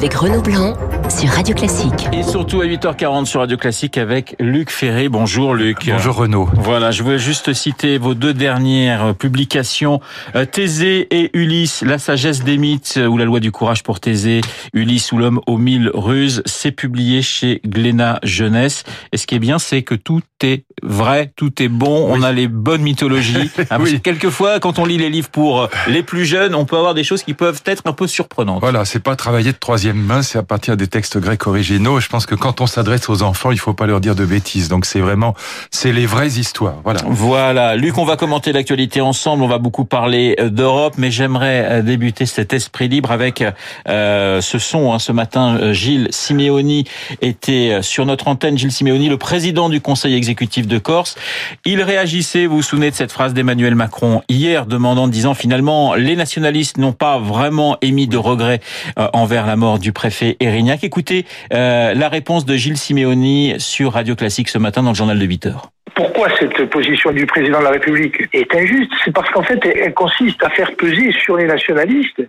avec Renaud Blanc sur Radio Classique. Et surtout à 8h40 sur Radio Classique avec Luc Ferré. Bonjour Luc. Bonjour Renaud. Voilà, je voulais juste citer vos deux dernières publications. Euh, Thésée et Ulysse, la sagesse des mythes ou la loi du courage pour Thésée, Ulysse ou l'homme aux mille ruses. C'est publié chez Glénat Jeunesse. Et ce qui est bien, c'est que tout est vrai, tout est bon. On a les bonnes mythologies. Ah, oui. Quelquefois, quand on lit les livres pour les plus jeunes, on peut avoir des choses qui peuvent être un peu surprenantes. Voilà, c'est pas travailler de troisième main, c'est à partir des textes grecs originaux. Je pense que quand on s'adresse aux enfants, il faut pas leur dire de bêtises. Donc c'est vraiment, c'est les vraies histoires. Voilà. Voilà. Luc, on va commenter l'actualité ensemble. On va beaucoup parler euh, d'Europe, mais j'aimerais euh, débuter cet esprit libre avec euh, ce son. Hein. Ce matin, Gilles Simeoni était sur notre antenne. Gilles Simeoni, le président du Conseil exécutif de Corse. Il réagissait, vous vous souvenez de cette phrase d'Emmanuel Macron hier, demandant, disant finalement, les nationalistes n'ont pas vraiment émis de regrets envers la mort du préfet Erignac. Écoutez euh, la réponse de Gilles Simeoni sur Radio Classique ce matin dans le journal de 8 heures. Pourquoi cette position du président de la République est injuste? C'est parce qu'en fait, elle consiste à faire peser sur les nationalistes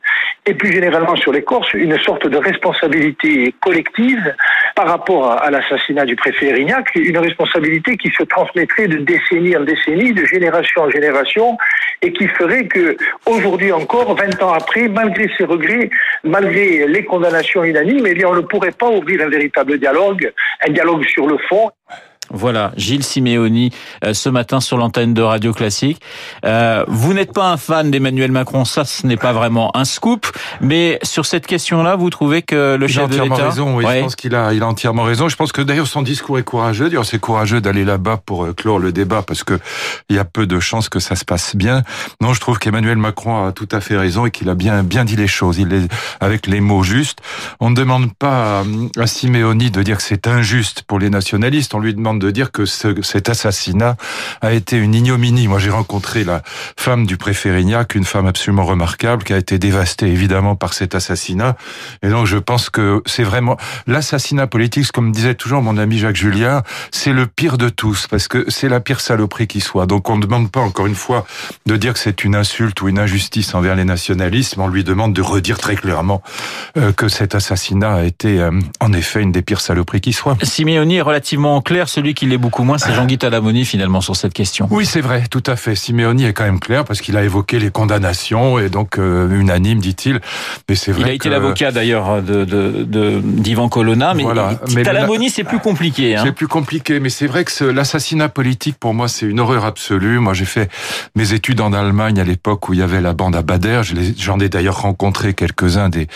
et plus généralement sur les Corses une sorte de responsabilité collective par rapport à l'assassinat du préfet Erignac, une responsabilité qui se transmettrait de décennie en décennie, de génération en génération, et qui ferait que aujourd'hui encore, 20 ans après, malgré ses regrets, malgré les condamnations unanimes, eh on ne pourrait pas ouvrir un véritable dialogue, un dialogue sur le fond. Voilà, Gilles Simeoni euh, ce matin sur l'antenne de Radio Classique. Euh, vous n'êtes pas un fan d'Emmanuel Macron, ça ce n'est pas vraiment un scoop, mais sur cette question-là, vous trouvez que le chef de l'État... Il a entièrement raison, oui, je pense qu'il a, il a entièrement raison. Je pense que d'ailleurs son discours est courageux, d'ailleurs c'est courageux d'aller là-bas pour euh, clore le débat parce que il y a peu de chances que ça se passe bien. Non, je trouve qu'Emmanuel Macron a tout à fait raison et qu'il a bien, bien dit les choses, il est avec les mots justes. On ne demande pas à Simeoni de dire que c'est injuste pour les nationalistes, on lui demande de dire que ce, cet assassinat a été une ignominie. Moi, j'ai rencontré la femme du préfet Rignac, une femme absolument remarquable, qui a été dévastée évidemment par cet assassinat. Et donc, je pense que c'est vraiment l'assassinat politique, comme disait toujours mon ami Jacques Julien, c'est le pire de tous parce que c'est la pire saloperie qui soit. Donc, on ne demande pas encore une fois de dire que c'est une insulte ou une injustice envers les nationalistes, mais on lui demande de redire très clairement euh, que cet assassinat a été euh, en effet une des pires saloperies qui soit. Simeoni est relativement clair, qui l'est beaucoup moins, c'est Jean-Guy Talamoni finalement sur cette question. Oui, c'est vrai, tout à fait. Simeoni est quand même clair parce qu'il a évoqué les condamnations et donc euh, unanime, dit-il. Mais c'est vrai. Il a été l'avocat d'ailleurs de d'Ivan Colonna, mais, voilà. mais Talamoni c'est plus compliqué. Hein. C'est plus compliqué, mais c'est vrai que l'assassinat politique pour moi c'est une horreur absolue. Moi j'ai fait mes études en Allemagne à l'époque où il y avait la bande à Bader. J'en ai d'ailleurs rencontré quelques-uns des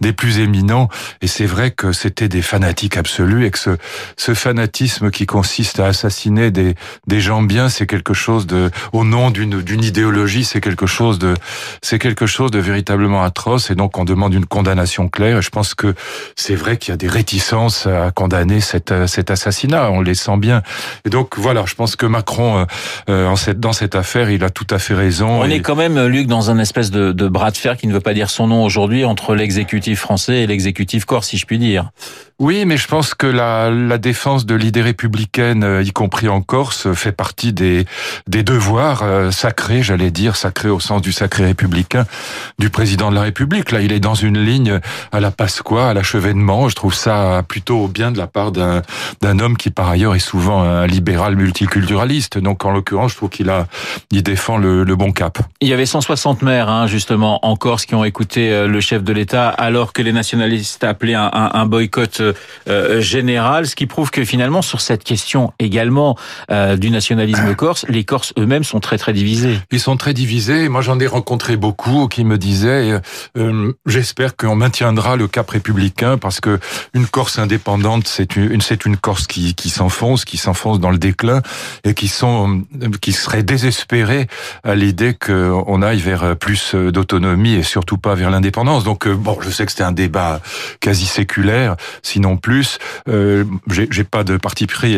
des plus éminents et c'est vrai que c'était des fanatiques absolus et que ce, ce fanatisme qui consiste à assassiner des, des gens bien, c'est quelque chose de, au nom d'une, d'une idéologie, c'est quelque chose de, c'est quelque chose de véritablement atroce. Et donc, on demande une condamnation claire. Et je pense que c'est vrai qu'il y a des réticences à condamner cet, cet assassinat. On les sent bien. Et donc, voilà, je pense que Macron, euh, en cette, dans cette affaire, il a tout à fait raison. On est quand même, Luc, dans un espèce de, de bras de fer qui ne veut pas dire son nom aujourd'hui entre l'exécutif français et l'exécutif corse, si je puis dire. Oui, mais je pense que la, la défense de l'idée républicaine, euh, y compris en Corse, fait partie des, des devoirs euh, sacrés, j'allais dire, sacrés au sens du sacré républicain du président de la République. Là, il est dans une ligne à la Pasqua, à l'achevènement. Je trouve ça plutôt bien de la part d'un, homme qui, par ailleurs, est souvent un libéral multiculturaliste. Donc, en l'occurrence, je trouve qu'il il défend le, bon cap. Il y avait 160 maires, hein, justement, en Corse qui ont écouté euh, le chef de l'État alors que les nationalistes appelaient un, un, boycott général, ce qui prouve que finalement sur cette question également euh, du nationalisme corse, les Corses eux-mêmes sont très très divisés. Ils sont très divisés. Moi, j'en ai rencontré beaucoup qui me disaient euh, j'espère qu'on maintiendra le cap républicain parce que une Corse indépendante, c'est une c'est une Corse qui qui s'enfonce, qui s'enfonce dans le déclin et qui sont qui seraient désespérés à l'idée qu'on aille vers plus d'autonomie et surtout pas vers l'indépendance. Donc bon, je sais que c'était un débat quasi séculaire. Si non plus. Euh, j'ai pas de parti pris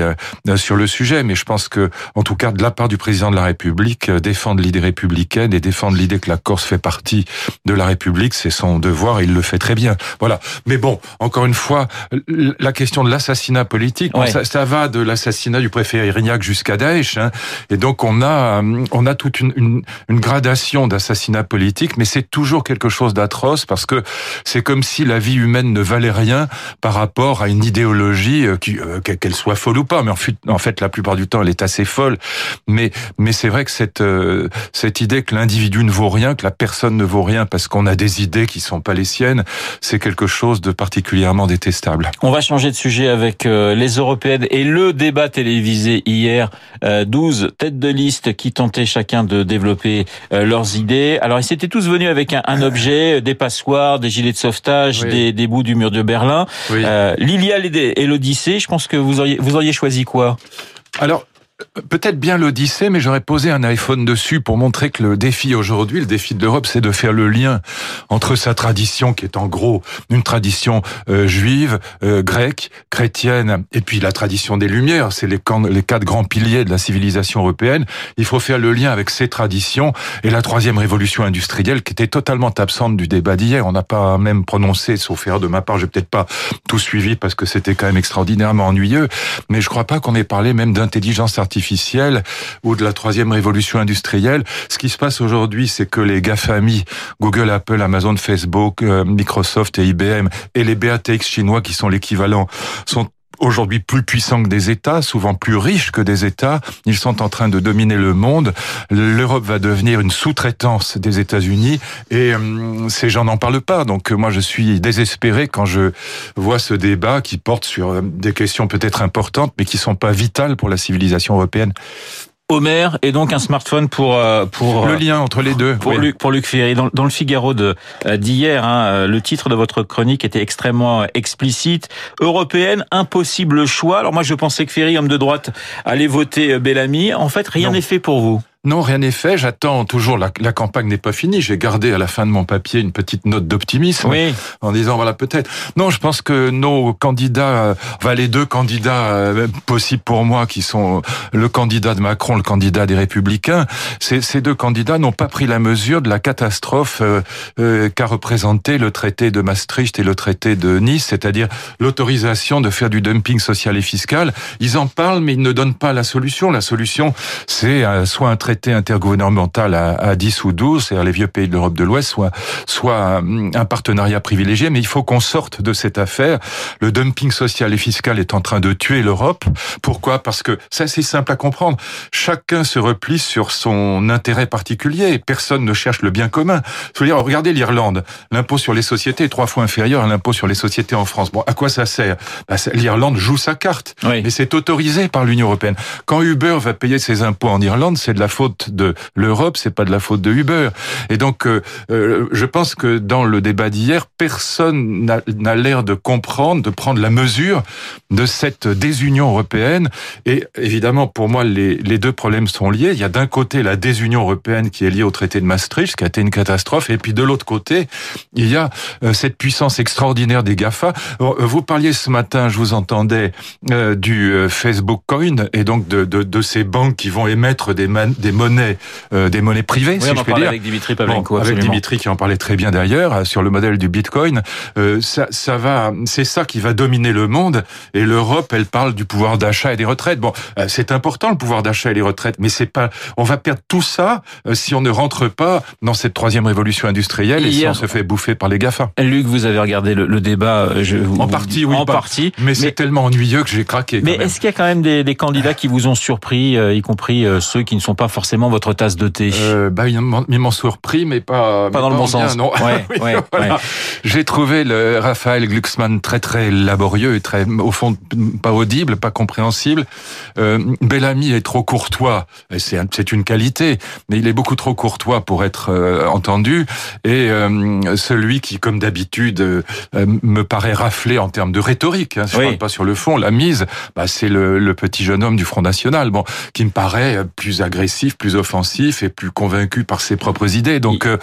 sur le sujet, mais je pense que, en tout cas, de la part du président de la République, défendre l'idée républicaine et défendre l'idée que la Corse fait partie de la République, c'est son devoir et il le fait très bien. Voilà. Mais bon, encore une fois, la question de l'assassinat politique, ça, ça, va de l'assassinat du préfet Irignac jusqu'à Daesh, hein, et donc on a on a toute une, une, une gradation d'assassinat politique, mais c'est toujours quelque chose d'atroce parce que c'est comme si la vie humaine ne valait rien par rapport à une idéologie euh, qui euh, qu'elle soit folle ou pas. Mais en fait, la plupart du temps, elle est assez folle. Mais mais c'est vrai que cette euh, cette idée que l'individu ne vaut rien, que la personne ne vaut rien parce qu'on a des idées qui sont pas les siennes, c'est quelque chose de particulièrement détestable. On va changer de sujet avec les européennes et le débat télévisé hier. 12 têtes de liste qui tentaient chacun de développer leurs idées. Alors ils s'étaient tous venus avec un, un objet, des passoires, des gilets de sauvetage, des, des, bouts du mur de Berlin. Oui. Euh, L'Iliade et l'Odyssée, je pense que vous auriez, vous auriez choisi quoi? Alors, peut-être bien l'Odyssée, mais j'aurais posé un iPhone dessus pour montrer que le défi aujourd'hui, le défi de l'Europe, c'est de faire le lien entre sa tradition, qui est en gros une tradition euh, juive, euh, grecque, chrétienne, et puis la tradition des Lumières, c'est les, quatre grands piliers de la civilisation européenne. Il faut faire le lien avec ces traditions et la troisième révolution industrielle, qui était totalement absente du débat d'hier. On n'a pas même prononcé, sauf erreur de ma part, j'ai peut-être pas tout suivi parce que c'était quand même extraordinairement ennuyeux, mais je crois pas qu'on ait parlé même d'intelligence artificielle artificielle ou de la troisième révolution industrielle. Ce qui se passe aujourd'hui, c'est que les GAFAMI, Google, Apple, Amazon, Facebook, euh, Microsoft et IBM, et les BATX chinois qui sont l'équivalent, sont aujourd'hui plus puissants que des États, souvent plus riches que des États. Ils sont en train de dominer le monde. L'Europe va devenir une sous-traitance des États-Unis et euh, ces gens n'en parlent pas. Donc euh, moi, je suis désespéré quand je vois ce débat qui porte sur euh, des questions peut-être importantes, mais qui sont pas vitales pour la civilisation européenne. Homer et donc un smartphone pour euh, pour le lien entre les deux pour Luc pour Luc Ferry. Dans, dans le Figaro de euh, d'hier hein, euh, le titre de votre chronique était extrêmement explicite. Européenne impossible choix. Alors moi je pensais que Ferry homme de droite allait voter Bellamy. En fait rien n'est fait pour vous non, rien n'est fait. J'attends toujours. La, la campagne n'est pas finie. J'ai gardé à la fin de mon papier une petite note d'optimisme oui. en disant voilà peut-être. Non, je pense que nos candidats, enfin les deux candidats euh, possibles pour moi, qui sont le candidat de Macron, le candidat des Républicains, ces, ces deux candidats n'ont pas pris la mesure de la catastrophe euh, euh, qu'a représenté le traité de Maastricht et le traité de Nice, c'est-à-dire l'autorisation de faire du dumping social et fiscal. Ils en parlent, mais ils ne donnent pas la solution. La solution, c'est soit un traité traité intergouvernemental à, à 10 ou 12, c'est-à-dire les vieux pays de l'Europe de l'Ouest, soit, soit un partenariat privilégié, mais il faut qu'on sorte de cette affaire. Le dumping social et fiscal est en train de tuer l'Europe. Pourquoi? Parce que c'est assez simple à comprendre. Chacun se replie sur son intérêt particulier. Personne ne cherche le bien commun. Je veux dire, regardez l'Irlande. L'impôt sur les sociétés est trois fois inférieur à l'impôt sur les sociétés en France. Bon, à quoi ça sert? Bah, L'Irlande joue sa carte, oui. mais c'est autorisé par l'Union européenne. Quand Uber va payer ses impôts en Irlande, c'est de la faute de l'Europe, c'est pas de la faute de Uber. Et donc, euh, euh, je pense que dans le débat d'hier, personne n'a l'air de comprendre, de prendre la mesure de cette désunion européenne. Et évidemment, pour moi, les, deux problèmes sont liés. Il y a d'un côté la désunion européenne qui est liée au traité de Maastricht, qui a été une catastrophe, et puis de l'autre côté, il y a euh, cette puissance extraordinaire des GAFA. Vous parliez ce matin, je vous entendais, du Facebook Coin, et donc de, ces banques qui vont émettre des monnaies, euh, des monnaies privées, oui, si on je en puis dire. Avec Dimitri Pavlenko, bon, avec Dimitri qui en parlait très bien d'ailleurs euh, sur le modèle du Bitcoin. Euh, ça, ça va, c'est ça qui va dominer le monde. Et l'Europe, elle parle du pouvoir d'achat et des retraites. Bon, euh, c'est important le pouvoir d'achat et les retraites, mais c'est pas. On va perdre tout ça si on ne rentre pas dans cette troisième révolution industrielle et, et si on se fait bouffer par les Gafa. Luc, vous avez regardé le, le débat. Je, en partie, oui, en pas, partie. Mais, mais c'est tellement ennuyeux que j'ai craqué. Mais est-ce qu'il y a quand même des, des candidats qui vous ont surpris, y compris ceux qui ne sont pas forcément votre tasse de thé euh, bah, Ils m'ont surpris, mais pas, pas mais dans pas le bon bien, sens. Non. Ouais, oui, ouais, voilà. ouais. J'ai trouvé le Raphaël Glucksmann très très laborieux et très au fond pas audible, pas compréhensible. Euh, Bellamy est trop courtois, c'est une qualité, mais il est beaucoup trop courtois pour être euh, entendu. Et euh, celui qui, comme d'habitude, euh, me paraît raflé en termes de rhétorique, hein, je Oui. parle pas sur le fond, la mise, bah, c'est le, le petit jeune homme du Front National, bon, qui me paraît plus agressif plus offensif et plus convaincu par ses propres idées. Donc euh,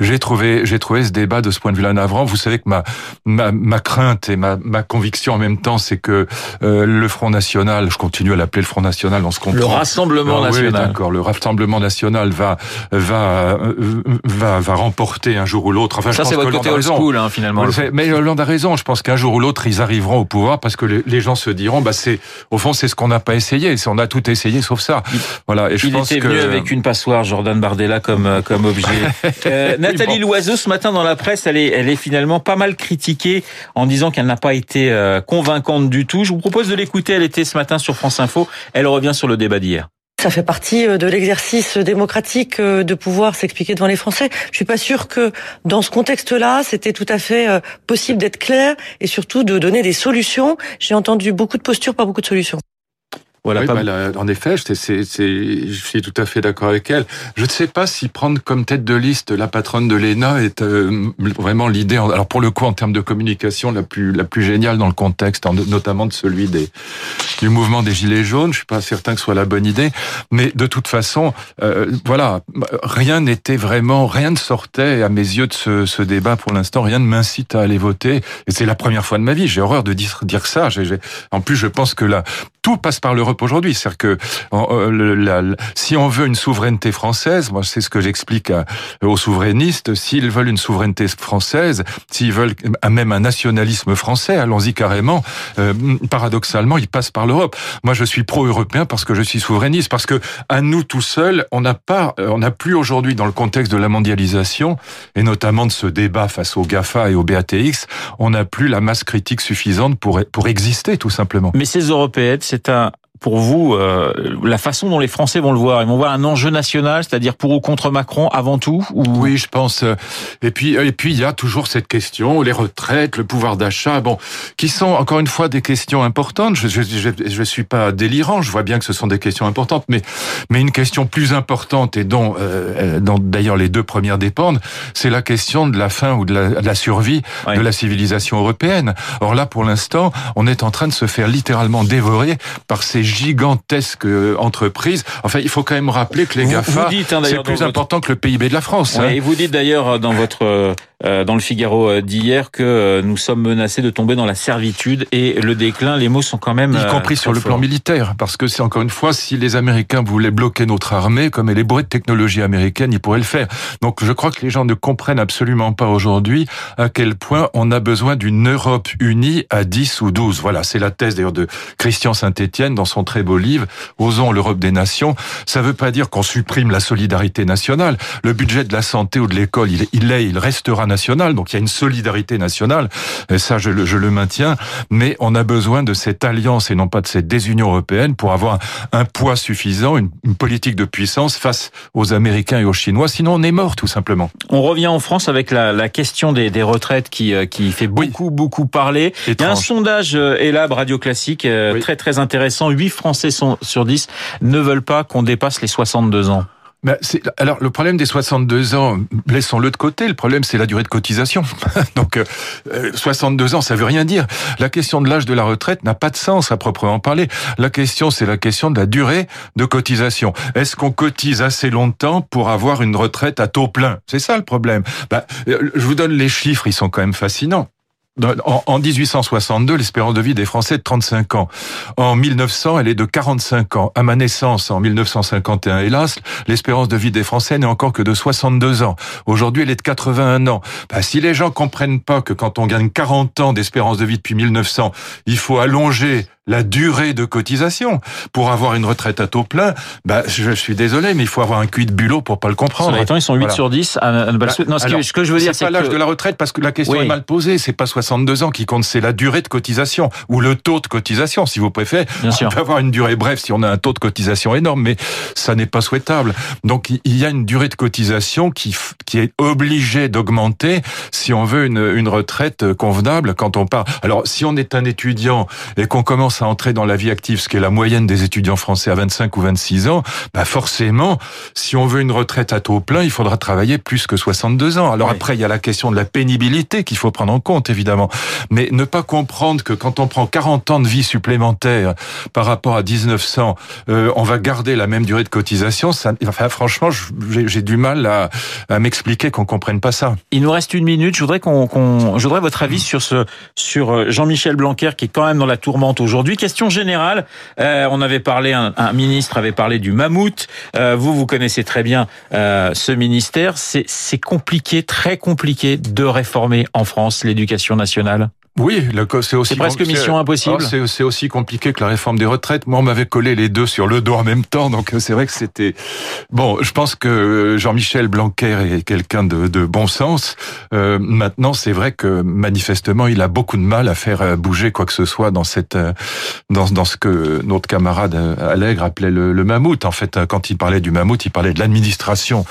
j'ai trouvé j'ai trouvé ce débat de ce point de vue-là navrant. Vous savez que ma ma, ma crainte et ma, ma conviction en même temps, c'est que euh, le Front National, je continue à l'appeler le Front National, on se comprend. Le Rassemblement Ah oui, National. d'accord. Le Rassemblement National va va euh, va va remporter un jour ou l'autre. Enfin, Ça, c'est votre côté old school, hein, finalement. Mais Hollande a raison. Je pense qu'un jour ou l'autre, ils arriveront au pouvoir parce que les, gens se diront, bah c'est au fond, c'est ce qu'on n'a pas essayé. On a tout essayé sauf ça. Voilà. Et je Il pense que venu avec une passoire, Jordan Bardella, comme euh, comme objet. Euh, Nathalie Loiseau, ce matin dans la presse, elle est elle est finalement pas mal critiquée en disant qu'elle n'a pas été euh, convaincante du tout. Je vous propose de l'écouter. Elle était ce matin sur France Info. Elle revient sur le débat d'hier. Ça fait partie euh, de l'exercice démocratique euh, de pouvoir s'expliquer devant les Français. Je suis pas sûre que dans ce contexte-là, c'était tout à fait euh, possible d'être clair et surtout de donner des solutions. J'ai entendu beaucoup de postures, pas beaucoup de solutions. Voilà. Oui, pas- bah, là, en effet, je suis tout à fait d'accord avec elle. Je ne sais pas si prendre comme tête de liste la patronne de l'ENA est euh, vraiment l'idée. Alors pour le coup, en termes de communication, la plus la plus géniale dans le contexte, en- notamment de celui des du mouvement des gilets jaunes. Je suis pas certain que ce soit la bonne idée, mais de toute façon, euh, voilà, rien n'était vraiment, rien ne sortait à mes yeux de ce, ce débat pour l'instant. Rien ne m'incite à aller voter. Et c'est la première fois de ma vie. J'ai horreur de dire, dire ça. En plus, je pense que là, tout passe par l'Europe aujourd'hui. C'est-à-dire que euh, si on veut une souveraineté française, moi c'est ce que j'explique aux souverainistes, s'ils veulent une souveraineté française, s'ils veulent même un nationalisme français, allons-y carrément, euh, paradoxalement, ils passent par l'Europe. Moi je suis pro-européen parce que je suis souverainiste, parce que à nous tout seuls, on n'a pas, euh, on n'a plus aujourd'hui dans le contexte de la mondialisation, et notamment de ce débat face aux GAFA et aux BATX, on n'a plus la masse critique suffisante pour, pour exister tout simplement. Mais ces européennes, c'est un pour vous euh, la façon dont les Français vont le voir. Ils vont voir un enjeu national, c'est-à-dire pour ou contre Macron avant tout. Ou... Oui, je pense. euh, Et puis, et puis, il y a toujours cette question, les retraites, le pouvoir d'achat, bon, qui sont encore une fois des questions importantes. Je, je, je, je suis pas délirant. Je vois bien que ce sont des questions importantes, mais, mais une question plus importante et dont, euh, dont d'ailleurs les deux premières dépendent, c'est la question de la fin ou de la, de la survie Oui. de la civilisation européenne. Or là, pour l'instant, on est en train de se faire littéralement dévorer par ces gigantesques euh, entreprises. Enfin, il faut quand même rappeler que les Vous- GAFA, hein, c'est plus votre- important que le PIB de la France. Hein. et vous dites d'ailleurs euh, dans votre euh, dans le Figaro d'hier que euh, nous sommes menacés de tomber dans la servitude et le déclin. Les mots sont quand même y compris sur le plan militaire, parce que c'est encore une fois, si les Américains voulaient bloquer notre armée, comme elle est bourrée de technologie américaine, ils pourraient le faire. Donc je crois que les gens ne comprennent absolument pas aujourd'hui à quel point on a besoin d'une Europe unie à 10 ou 12. Voilà, c'est la thèse d'ailleurs de Christian Saint-Étienne dans son très beau livre, Osons l'Europe des nations. Ça veut pas dire qu'on supprime la solidarité nationale. Le budget de la santé ou de l'école, il, est- il est, il restera national. Donc il y a une solidarité nationale. Et ça, je le, je le maintiens. Mais on a besoin de cette alliance et non pas de cette désunion européenne pour avoir un, un poids suffisant, une, une politique de puissance face aux Américains et aux Chinois. Sinon, on est mort, tout simplement. On revient en France avec la, la question des, des retraites qui, euh, qui fait Oui. beaucoup, beaucoup parler. Il y a un sondage euh, Elab Radio Classique euh, Oui. très, très intéressant. 8 Français sur 10 ne veulent pas qu'on dépasse les 62 ans. C'est, alors, le problème des 62 ans, laissons-le de côté. Le problème, c'est la durée de cotisation. Donc, euh, euh, 62 ans, ça veut rien dire. La question de l'âge de la retraite n'a pas de sens à proprement parler. La question, c'est la question de la durée de cotisation. Est-ce qu'on cotise assez longtemps pour avoir une retraite à taux plein? C'est ça le problème. Bah, euh, je vous donne les chiffres, ils sont quand même fascinants. En 1862, l'espérance de vie des Français est de 35 ans. En 1900, elle est de 45 ans. À ma naissance, en 1951, hélas, l'espérance de vie des Français n'est encore que de 62 ans. Aujourd'hui, elle est de 81 ans. Bah, si les gens comprennent pas que quand on gagne 40 ans d'espérance de vie depuis 1900, il faut allonger la durée de cotisation pour avoir une retraite à taux plein, bah, je suis désolé, mais il faut avoir un cuit de bulot pour pas le comprendre. Étant, ils sont 8 Voilà. sur 10 à, à ne pas le Bah. Non, ce, que, alors, ce que je veux dire, c'est pas l'âge que... de la retraite parce que la question Oui. est mal posée. C'est pas 62 ans qui compte, c'est la durée de cotisation ou le taux de cotisation, si vous préférez. Bien sûr. On peut avoir une durée brève si on a un taux de cotisation énorme, mais ça n'est pas souhaitable. Donc il y a une durée de cotisation qui qui est obligée d'augmenter si on veut une, une retraite convenable quand on part. Alors si on est un étudiant et qu'on commence commence à entrer dans la vie active, ce qui est la moyenne des étudiants français à 25 ou 26 ans, bah forcément, si on veut une retraite à taux plein, il faudra travailler plus que 62 ans. Alors après, il y a la question de la pénibilité qu'il faut prendre en compte, évidemment. Mais ne pas comprendre que quand on prend 40 ans de vie supplémentaire par rapport à 1900, euh, on va garder la même durée de cotisation, ça, enfin, franchement, j'ai du mal à, à m'expliquer qu'on comprenne pas ça. Il nous reste une minute. Je voudrais qu'on, qu je voudrais votre avis sur ce, sur euh, Jean-Michel Blanquer qui est quand même dans la tourmente aujourd'hui. Question générale. Euh, on avait parlé, un, ministre avait parlé du mammouth. Euh, vous, vous connaissez très bien euh, ce ministère. C'est compliqué, très compliqué de réformer en France l'éducation nationale. Oui, c'est aussi. Presque mission impossible. Oh, c'est aussi compliqué que la réforme des retraites. Moi, on m'avait collé les deux sur le dos en même temps, donc c'est vrai que c'était. Bon, je pense que Jean-Michel Blanquer est quelqu'un de, de, bon sens. Euh, maintenant, c'est vrai que manifestement, il a beaucoup de mal à faire euh, bouger quoi que ce soit dans cette, euh, dans, dans ce que notre camarade euh, Allègre appelait le, le mammouth. En fait, quand il parlait du mammouth, il parlait de l'administration,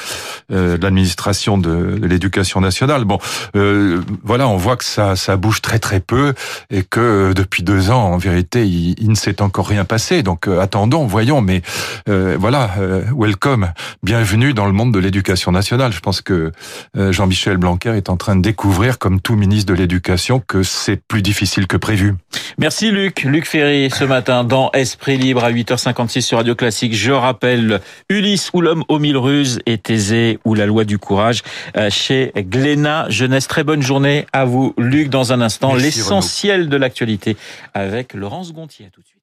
euh, de l'administration de, de l'éducation nationale. Bon, euh, voilà, on voit que ça, ça bouge très très peu et que depuis deux ans, en vérité, il, il ne s'est encore rien passé. Donc euh, attendons, voyons, mais euh, voilà, euh, welcome, bienvenue dans le monde de l'éducation nationale. Je pense que Jean-Michel Blanquer est en train de découvrir, comme tout ministre de l'Éducation, que c'est plus difficile que prévu. Merci Luc. Luc Ferry, ce matin, dans Esprit Libre à 8h56 sur Radio Classique. Je rappelle Ulysse ou l'homme aux mille ruses et Thésée ou la loi du courage chez Glénat Jeunesse. Très bonne journée à vous, Luc. Dans un instant, l'essentiel de l'actualité avec Laurence Gontier. Tout de suite.